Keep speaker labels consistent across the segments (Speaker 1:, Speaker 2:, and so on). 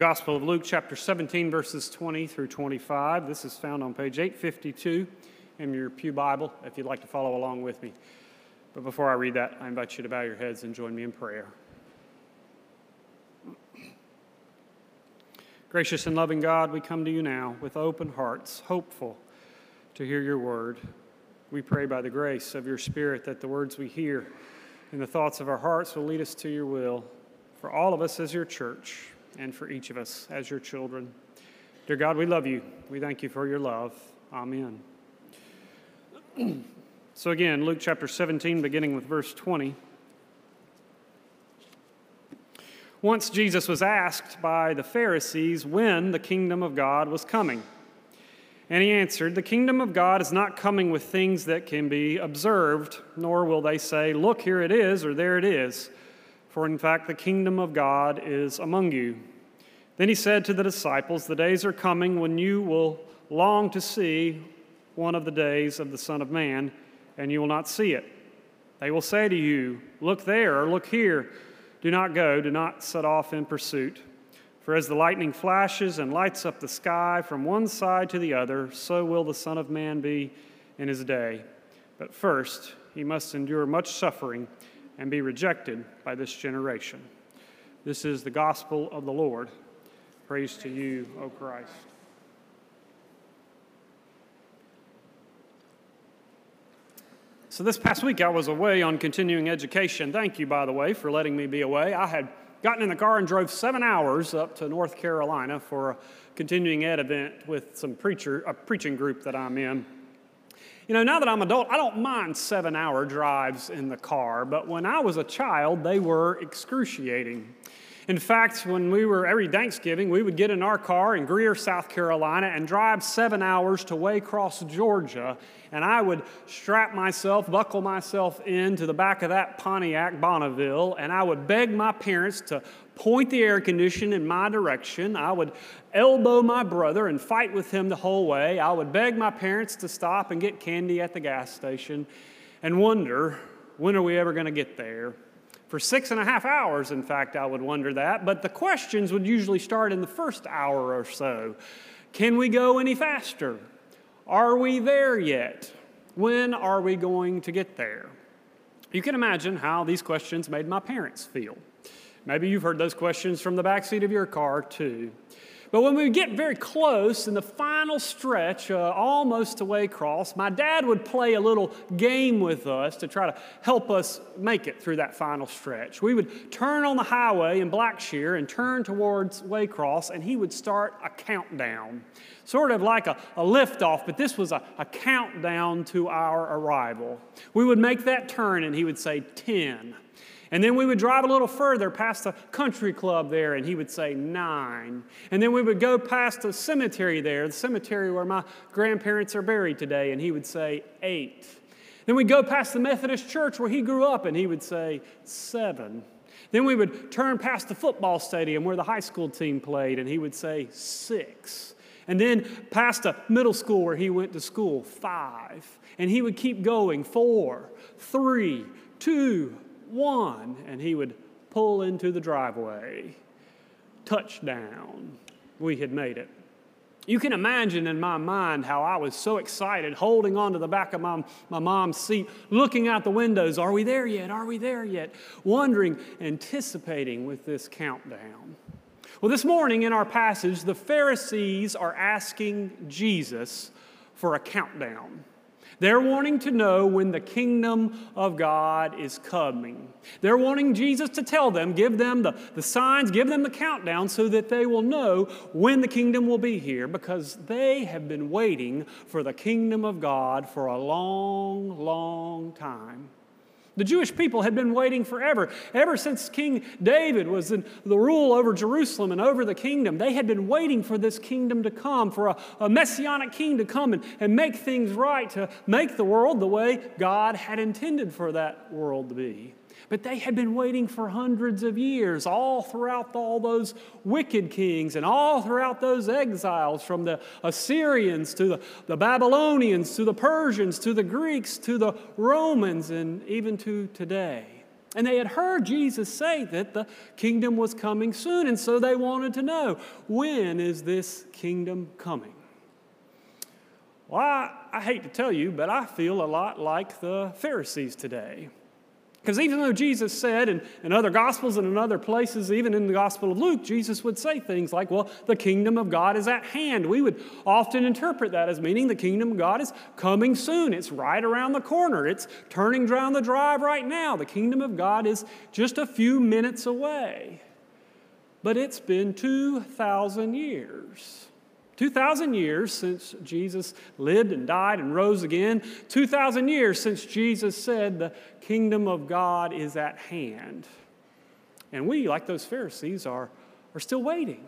Speaker 1: Gospel of Luke, chapter 17, verses 20 through 25. This is found on page 852 in your Pew Bible if you'd like to follow along with me. But before I read that, I invite you to bow your heads and join me in prayer. Gracious and loving God, we come to you now with open hearts, hopeful to hear your word. We pray by the grace of your Spirit that the words we hear and the thoughts of our hearts will lead us to your will for all of us as your church and for each of us as your children. Dear God, we love you. We thank you for your love. Amen. so, again, Luke chapter 17, beginning with verse 20. Once Jesus was asked by the Pharisees when the kingdom of God was coming. And he answered, The kingdom of God is not coming with things that can be observed, nor will they say, Look, here it is, or there it is. For in fact, the kingdom of God is among you. Then he said to the disciples, The days are coming when you will long to see one of the days of the Son of Man, and you will not see it. They will say to you, Look there, or look here. Do not go, do not set off in pursuit. For as the lightning flashes and lights up the sky from one side to the other, so will the Son of Man be in his day. But first, he must endure much suffering and be rejected by this generation. This is the gospel of the Lord. Praise to you, O Christ. So, this past week I was away on continuing education. Thank you, by the way, for letting me be away. I had gotten in the car and drove seven hours up to North Carolina for a continuing ed event with some preacher, a preaching group that I'm in. You know, now that I'm adult, I don't mind seven hour drives in the car, but when I was a child, they were excruciating. In fact, when we were every Thanksgiving, we would get in our car in Greer, South Carolina, and drive seven hours to Waycross, Georgia. And I would strap myself, buckle myself into the back of that Pontiac Bonneville, and I would beg my parents to point the air condition in my direction. I would elbow my brother and fight with him the whole way. I would beg my parents to stop and get candy at the gas station and wonder when are we ever going to get there? For six and a half hours, in fact, I would wonder that. But the questions would usually start in the first hour or so Can we go any faster? Are we there yet? When are we going to get there? You can imagine how these questions made my parents feel. Maybe you've heard those questions from the backseat of your car, too. But when we get very close in the final stretch, uh, almost to Waycross, my dad would play a little game with us to try to help us make it through that final stretch. We would turn on the highway in Blackshear and turn towards Waycross, and he would start a countdown, sort of like a, a liftoff, but this was a, a countdown to our arrival. We would make that turn, and he would say 10. And then we would drive a little further past the country club there, and he would say nine. And then we would go past the cemetery there, the cemetery where my grandparents are buried today, and he would say eight. Then we'd go past the Methodist church where he grew up, and he would say seven. Then we would turn past the football stadium where the high school team played, and he would say six. And then past a middle school where he went to school, five. And he would keep going, four, three, two, one, and he would pull into the driveway. Touchdown. We had made it. You can imagine in my mind how I was so excited, holding on to the back of my, my mom's seat, looking out the windows. Are we there yet? Are we there yet? Wondering, anticipating with this countdown. Well, this morning in our passage, the Pharisees are asking Jesus for a countdown. They're wanting to know when the kingdom of God is coming. They're wanting Jesus to tell them, give them the, the signs, give them the countdown so that they will know when the kingdom will be here because they have been waiting for the kingdom of God for a long, long time. The Jewish people had been waiting forever. Ever since King David was in the rule over Jerusalem and over the kingdom, they had been waiting for this kingdom to come, for a, a messianic king to come and, and make things right, to make the world the way God had intended for that world to be. But they had been waiting for hundreds of years, all throughout all those wicked kings and all throughout those exiles from the Assyrians to the, the Babylonians to the Persians to the Greeks to the Romans and even to today. And they had heard Jesus say that the kingdom was coming soon, and so they wanted to know when is this kingdom coming? Well, I, I hate to tell you, but I feel a lot like the Pharisees today. Because even though Jesus said in, in other gospels and in other places, even in the Gospel of Luke, Jesus would say things like, Well, the kingdom of God is at hand. We would often interpret that as meaning the kingdom of God is coming soon. It's right around the corner. It's turning down the drive right now. The kingdom of God is just a few minutes away. But it's been 2,000 years 2,000 years since Jesus lived and died and rose again. 2,000 years since Jesus said the kingdom of God is at hand. And we, like those Pharisees, are, are still waiting,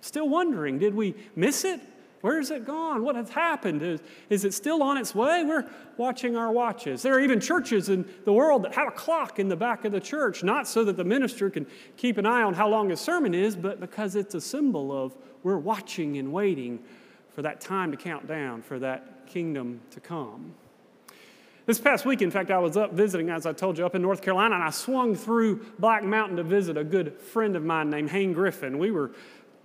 Speaker 1: still wondering did we miss it? Where has it gone? What has happened? Is, is it still on its way? We're watching our watches. There are even churches in the world that have a clock in the back of the church, not so that the minister can keep an eye on how long his sermon is, but because it's a symbol of we're watching and waiting for that time to count down, for that kingdom to come. This past week, in fact, I was up visiting, as I told you, up in North Carolina, and I swung through Black Mountain to visit a good friend of mine named Hayne Griffin. We were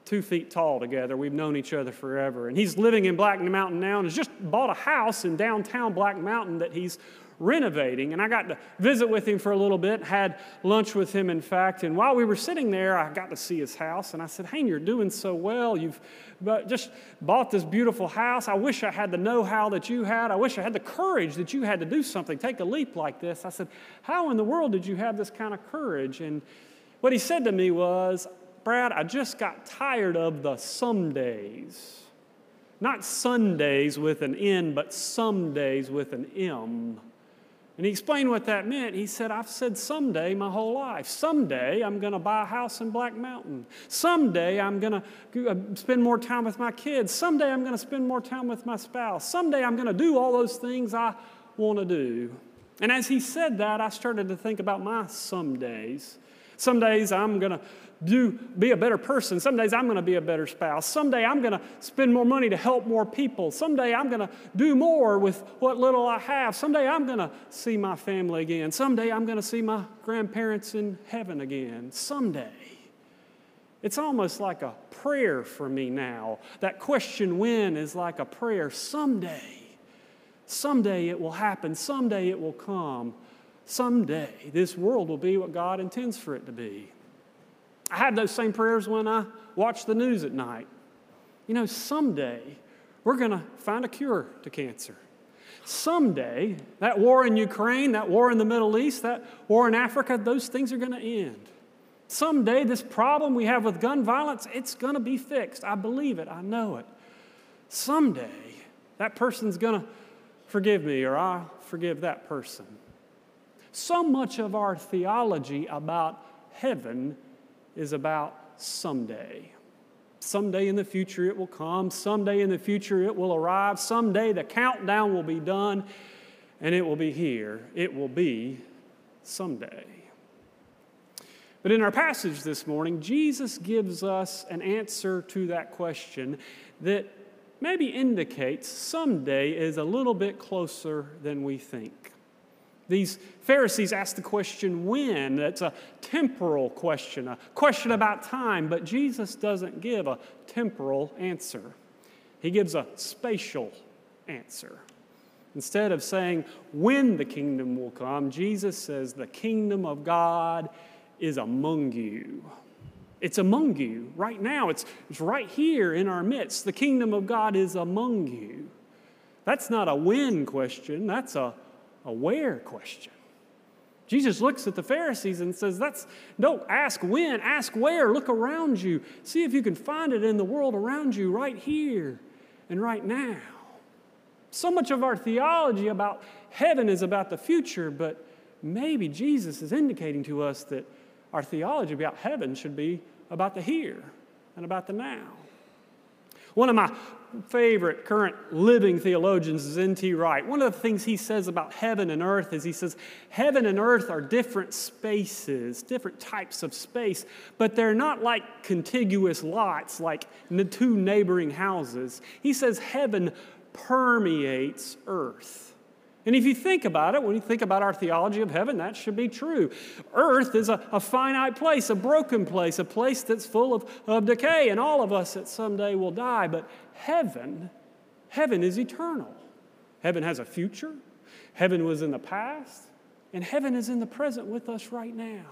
Speaker 1: two feet tall together. We've known each other forever. And he's living in Black Mountain now and has just bought a house in downtown Black Mountain that he's renovating. And I got to visit with him for a little bit, had lunch with him, in fact. And while we were sitting there, I got to see his house. And I said, Hey, you're doing so well. You've uh, just bought this beautiful house. I wish I had the know how that you had. I wish I had the courage that you had to do something, take a leap like this. I said, How in the world did you have this kind of courage? And what he said to me was, Brad, I just got tired of the some days. Not Sundays with an N, but some days with an M. And he explained what that meant. He said, I've said someday my whole life. Someday I'm going to buy a house in Black Mountain. Someday I'm going to uh, spend more time with my kids. Someday I'm going to spend more time with my spouse. Someday I'm going to do all those things I want to do. And as he said that, I started to think about my some days. Some days I'm going to do be a better person. Some days I'm going to be a better spouse. Someday I'm going to spend more money to help more people. Someday I'm going to do more with what little I have. Someday I'm going to see my family again. Someday I'm going to see my grandparents in heaven again. Someday. It's almost like a prayer for me now. That question when is like a prayer. Someday. Someday it will happen. Someday it will come. Someday this world will be what God intends for it to be. I have those same prayers when I watch the news at night. You know, someday we're going to find a cure to cancer. Someday, that war in Ukraine, that war in the Middle East, that war in Africa, those things are going to end. Someday, this problem we have with gun violence, it's going to be fixed. I believe it. I know it. Someday, that person's going to forgive me or I'll forgive that person. So much of our theology about heaven is about someday. Someday in the future it will come. Someday in the future it will arrive. Someday the countdown will be done and it will be here. It will be someday. But in our passage this morning, Jesus gives us an answer to that question that maybe indicates someday is a little bit closer than we think. These Pharisees ask the question when. That's a temporal question, a question about time, but Jesus doesn't give a temporal answer. He gives a spatial answer. Instead of saying when the kingdom will come, Jesus says the kingdom of God is among you. It's among you right now. It's, it's right here in our midst. The kingdom of God is among you. That's not a when question, that's a a where question. Jesus looks at the Pharisees and says, That's don't ask when, ask where. Look around you. See if you can find it in the world around you right here and right now. So much of our theology about heaven is about the future, but maybe Jesus is indicating to us that our theology about heaven should be about the here and about the now. One of my favorite current living theologians is N.T. Wright. One of the things he says about heaven and earth is he says, Heaven and earth are different spaces, different types of space, but they're not like contiguous lots, like the two neighboring houses. He says, Heaven permeates earth. And if you think about it, when you think about our theology of heaven, that should be true. Earth is a, a finite place, a broken place, a place that's full of, of decay, and all of us that someday will die. But heaven, heaven is eternal. Heaven has a future, heaven was in the past, and heaven is in the present with us right now.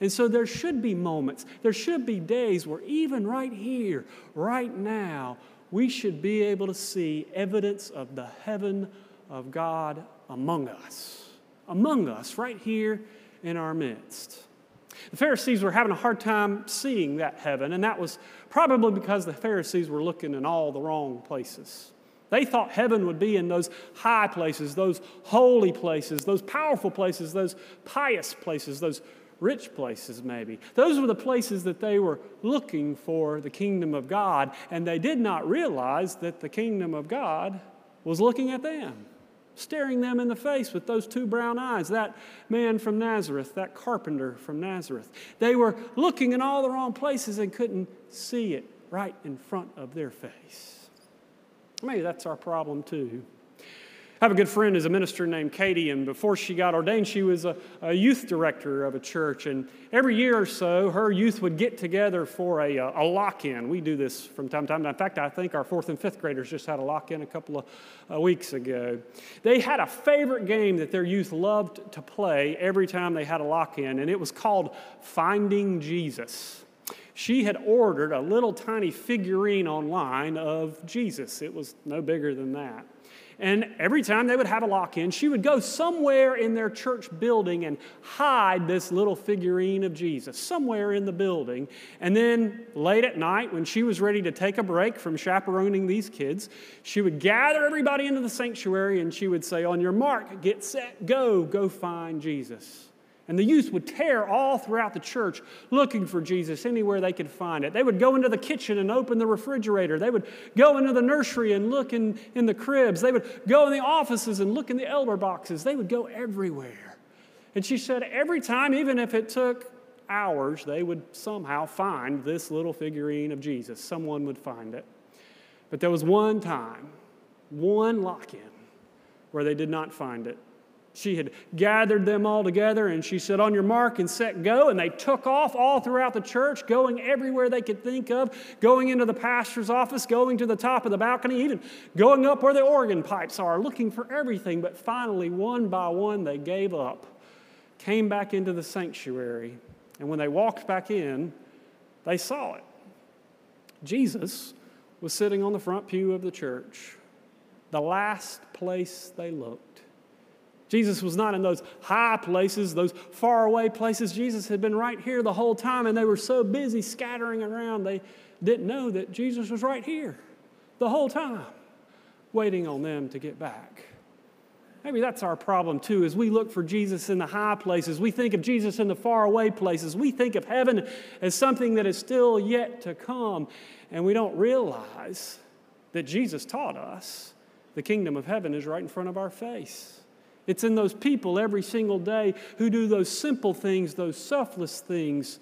Speaker 1: And so there should be moments, there should be days where even right here, right now, we should be able to see evidence of the heaven of God among us, among us, right here in our midst. The Pharisees were having a hard time seeing that heaven, and that was probably because the Pharisees were looking in all the wrong places. They thought heaven would be in those high places, those holy places, those powerful places, those pious places, those rich places, maybe. Those were the places that they were looking for the kingdom of God, and they did not realize that the kingdom of God was looking at them staring them in the face with those two brown eyes, that man from Nazareth, that carpenter from Nazareth. They were looking in all the wrong places and couldn't see it right in front of their face. Maybe that's our problem too. I have a good friend who's a minister named Katie, and before she got ordained, she was a, a, youth director of a church. And every year or so, her youth would get together for a, a lock in. We do this from time to time. In fact, I think our fourth and fifth graders just had a lock in a couple of uh, weeks ago. They had a favorite game that their youth loved to play every time they had a lock in, and it was called Finding Jesus she had ordered a little tiny figurine online of Jesus. It was no bigger than that. And every time they would have a lock in, she would go somewhere in their church building and hide this little figurine of Jesus, somewhere in the building. And then late at night, when she was ready to take a break from chaperoning these kids, she would gather everybody into the sanctuary and she would say, On your mark, get set, go, go find Jesus. And the youth would tear all throughout the church looking for Jesus anywhere they could find it. They would go into the kitchen and open the refrigerator. They would go into the nursery and look in, in the cribs. They would go in the offices and look in the elder boxes. They would go everywhere. And she said every time, even if it took hours, they would somehow find this little figurine of Jesus. Someone would find it. But there was one time, one lock in, where they did not find it. She had gathered them all together and she said, On your mark and set, go. And they took off all throughout the church, going everywhere they could think of, going into the pastor's office, going to the top of the balcony, even going up where the organ pipes are, looking for everything. But finally, one by one, they gave up, came back into the sanctuary. And when they walked back in, they saw it. Jesus was sitting on the front pew of the church, the last place they looked. Jesus was not in those high places, those faraway places. Jesus had been right here the whole time, and they were so busy scattering around, they didn't know that Jesus was right here the whole time, waiting on them to get back. Maybe that's our problem too, as we look for Jesus in the high places. We think of Jesus in the faraway places. We think of heaven as something that is still yet to come, and we don't realize that Jesus taught us the kingdom of heaven is right in front of our face. It's in those people every single day who do those simple things, those selfless things,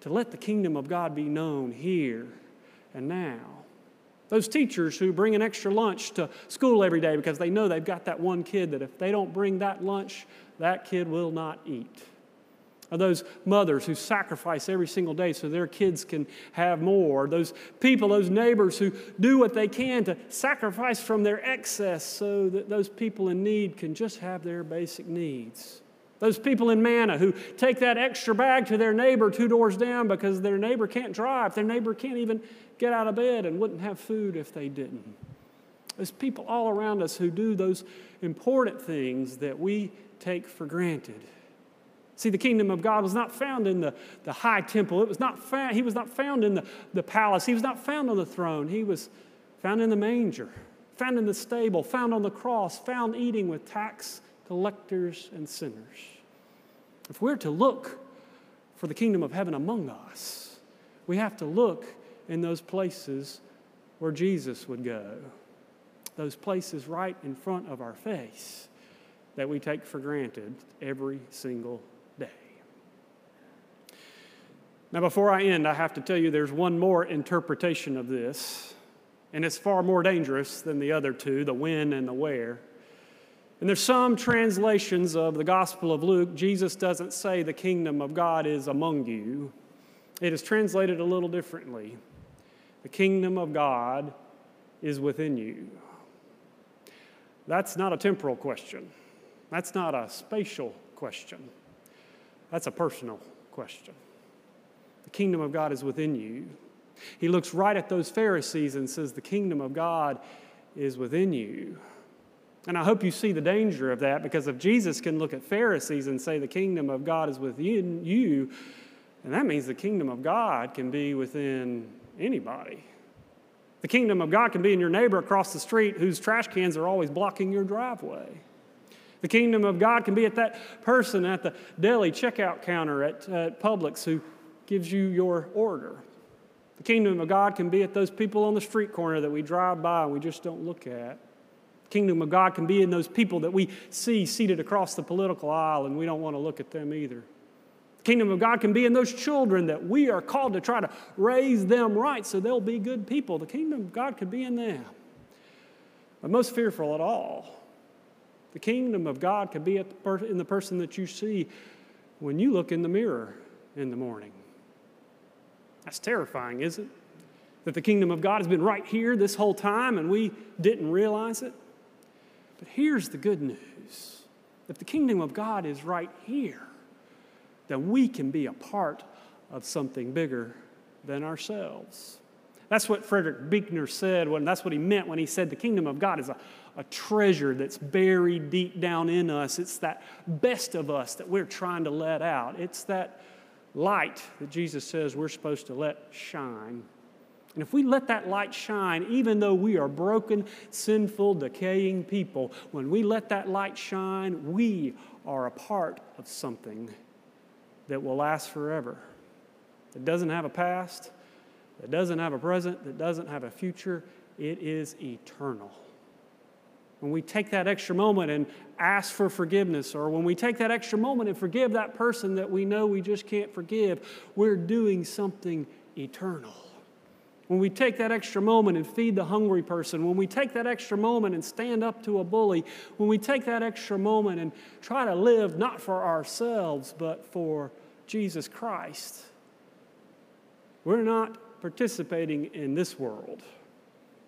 Speaker 1: to let the kingdom of God be known here and now. Those teachers who bring an extra lunch to school every day because they know they've got that one kid that if they don't bring that lunch, that kid will not eat are those mothers who sacrifice every single day so their kids can have more, those people, those neighbors who do what they can to sacrifice from their excess so that those people in need can just have their basic needs. Those people in Manna who take that extra bag to their neighbor two doors down because their neighbor can't drive, their neighbor can't even get out of bed and wouldn't have food if they didn't. There's people all around us who do those important things that we take for granted. See, the kingdom of God was not found in the, the high temple. It was not found, he was not found in the, the palace. He was not found on the throne. He was found in the manger, found in the stable, found on the cross, found eating with tax collectors and sinners. If we're to look for the kingdom of heaven among us, we have to look in those places where Jesus would go, those places right in front of our face that we take for granted every single now, before I end, I have to tell you there's one more interpretation of this, and it's far more dangerous than the other two the when and the where. And there's some translations of the Gospel of Luke, Jesus doesn't say the kingdom of God is among you. It is translated a little differently. The kingdom of God is within you. That's not a temporal question. That's not a spatial question. That's a personal question. The kingdom of God is within you. He looks right at those Pharisees and says, The kingdom of God is within you. And I hope you see the danger of that because if Jesus can look at Pharisees and say, The kingdom of God is within you, and that means the kingdom of God can be within anybody. The kingdom of God can be in your neighbor across the street whose trash cans are always blocking your driveway. The kingdom of God can be at that person at the deli checkout counter at, at Publix who gives you your order. The kingdom of God can be at those people on the street corner that we drive by and we just don't look at. The kingdom of God can be in those people that we see seated across the political aisle and we don't want to look at them either. The kingdom of God can be in those children that we are called to try to raise them right so they'll be good people. The kingdom of God could be in them. But most fearful at all, the kingdom of God could be in the person that you see when you look in the mirror in the morning. That's terrifying, isn't it? That the kingdom of God has been right here this whole time and we didn't realize it. But here's the good news if the kingdom of God is right here, then we can be a part of something bigger than ourselves. That's what Frederick Buechner said when that's what he meant when he said the kingdom of God is a, a treasure that's buried deep down in us. It's that best of us that we're trying to let out. It's that light that Jesus says we're supposed to let shine. And if we let that light shine, even though we are broken, sinful, decaying people, when we let that light shine, we are a part of something that will last forever. It doesn't have a past, it doesn't have a present, it doesn't have a future. It is eternal. When we take that extra moment and ask for forgiveness, or when we take that extra moment and forgive that person that we know we just can't forgive, we're doing something eternal. When we take that extra moment and feed the hungry person, when we take that extra moment and stand up to a bully, when we take that extra moment and try to live not for ourselves, but for Jesus Christ, we're not participating in this world,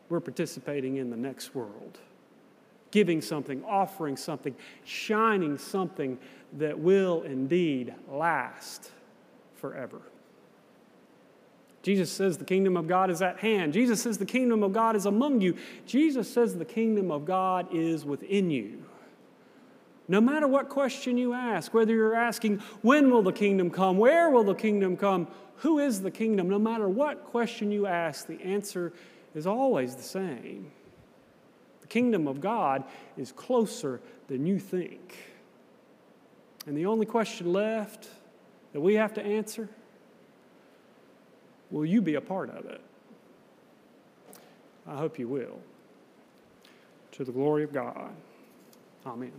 Speaker 1: we're participating in the next world giving something, offering something, shining something that will indeed last forever. Jesus says the kingdom of God is at hand. Jesus says the kingdom of God is among you. Jesus says the kingdom of God is within you. No matter what question you ask, whether you're asking, when will the kingdom come? Where will the kingdom come? Who is the kingdom? No matter what question you ask, the answer is always the same. The kingdom of God is closer than you think. And the only question left that we have to answer will you be a part of it? I hope you will. To the glory of God. Amen.